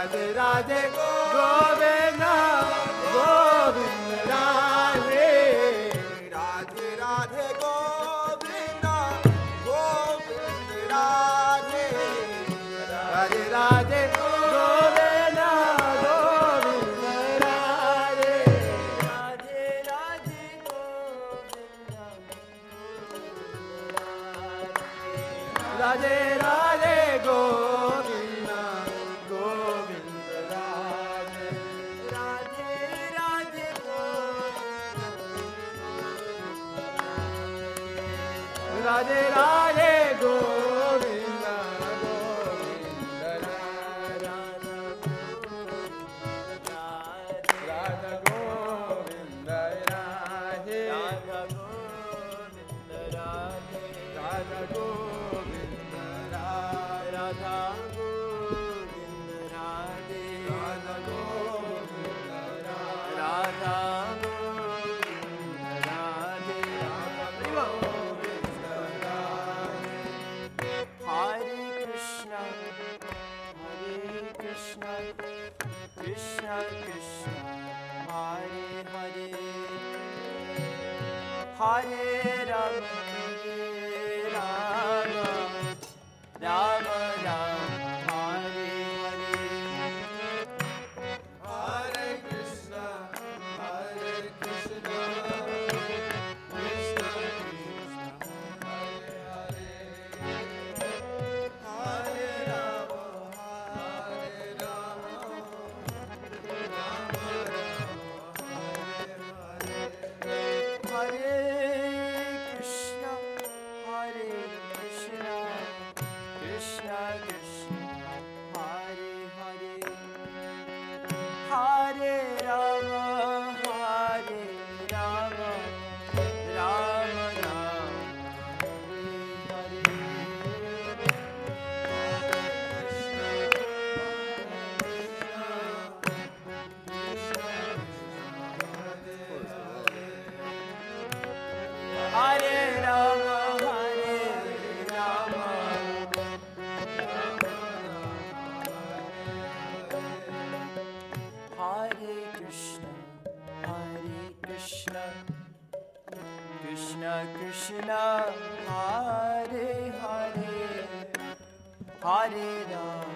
राधे राधे गोविंद कृष्ण हरे हरे हरे रा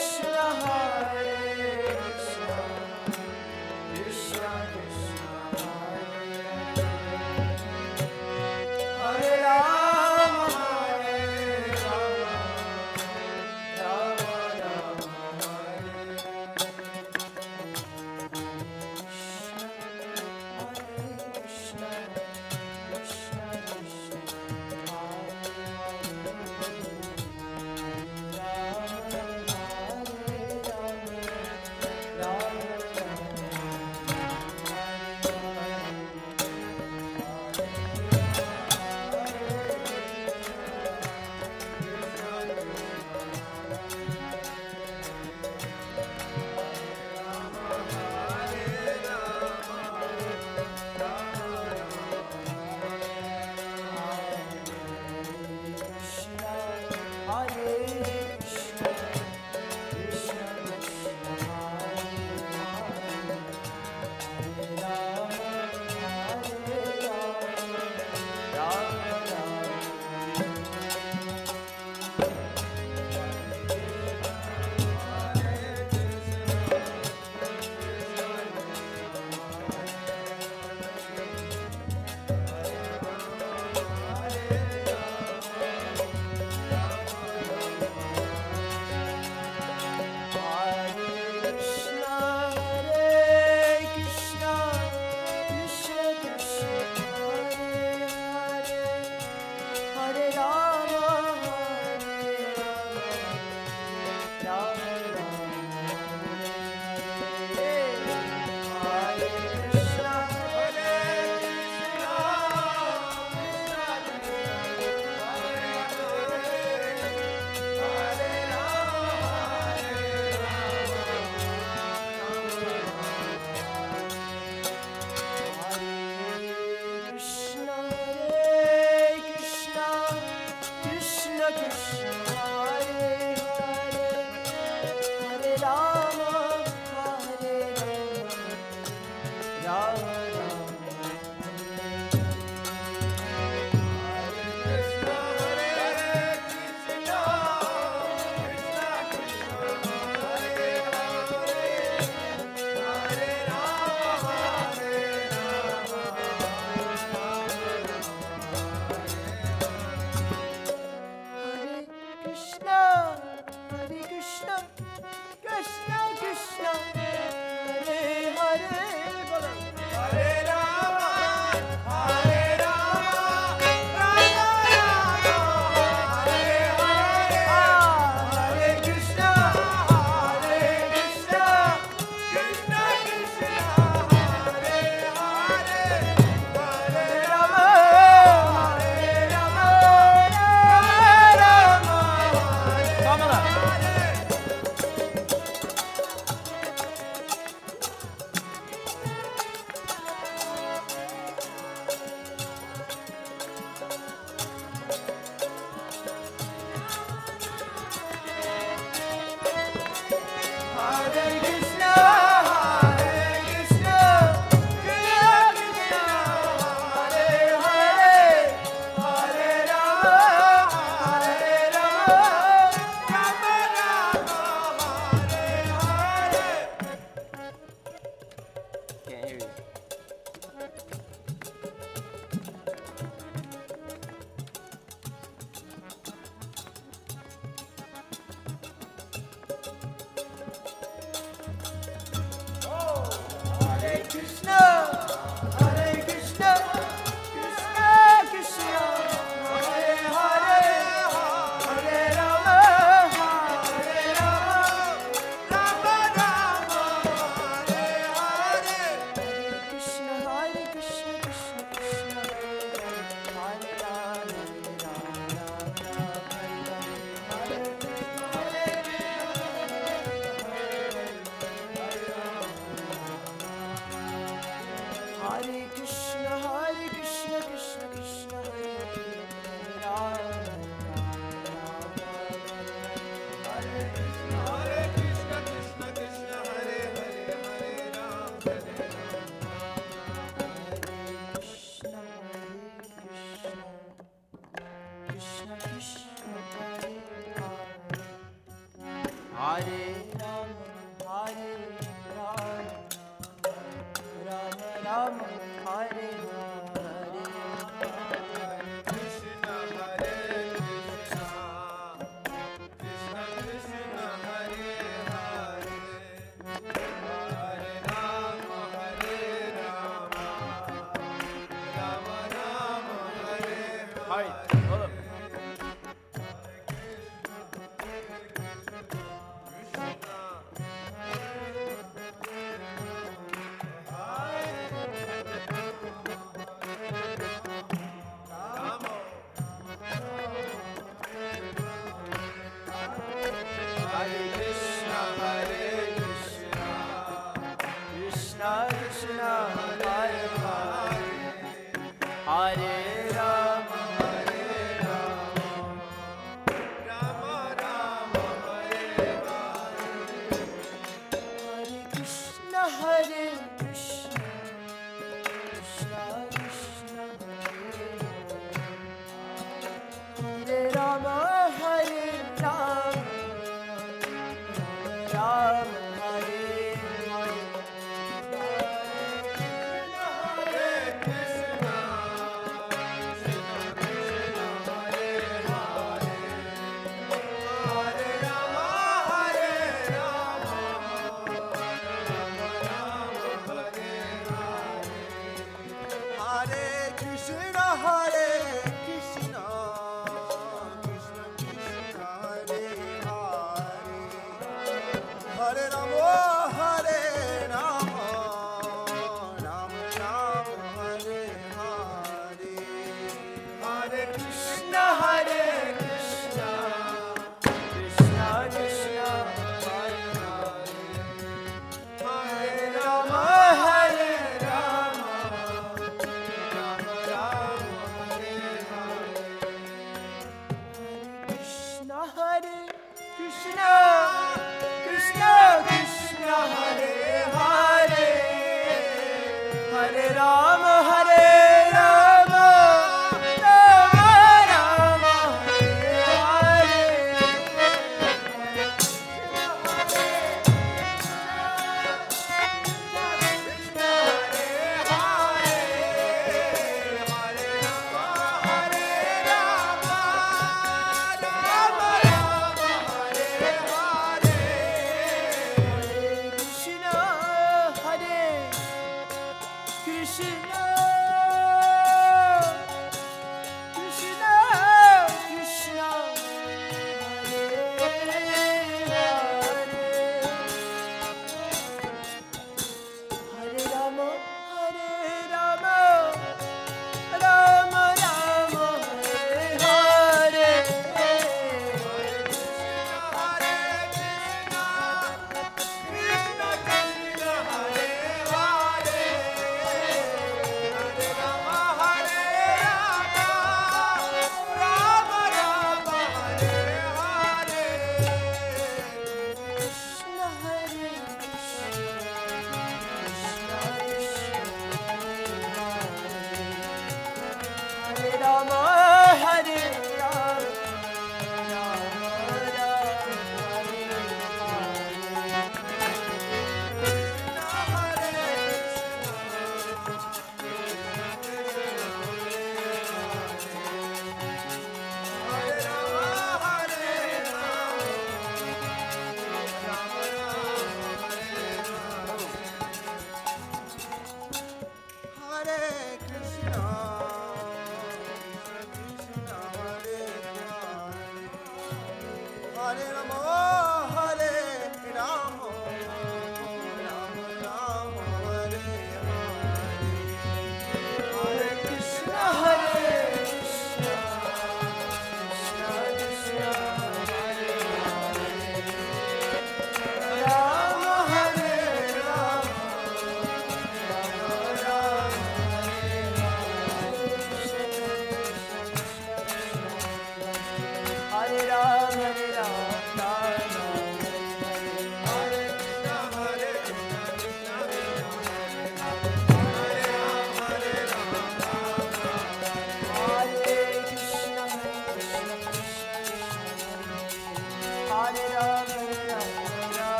Krishna Hallelujah.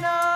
No.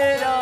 들어